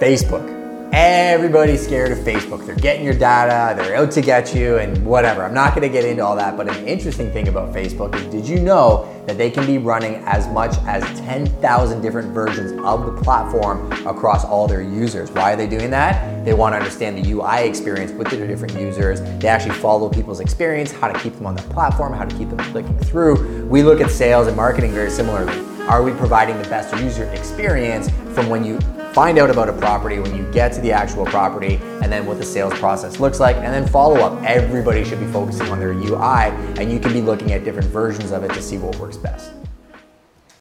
Facebook. Everybody's scared of Facebook. They're getting your data, they're out to get you, and whatever. I'm not gonna get into all that, but an interesting thing about Facebook is did you know that they can be running as much as 10,000 different versions of the platform across all their users? Why are they doing that? They wanna understand the UI experience with their different users. They actually follow people's experience, how to keep them on the platform, how to keep them clicking through. We look at sales and marketing very similarly. Are we providing the best user experience from when you find out about a property when you get to the actual property and then what the sales process looks like. And then follow up everybody should be focusing on their ui and you can be looking at different versions of it to see what works best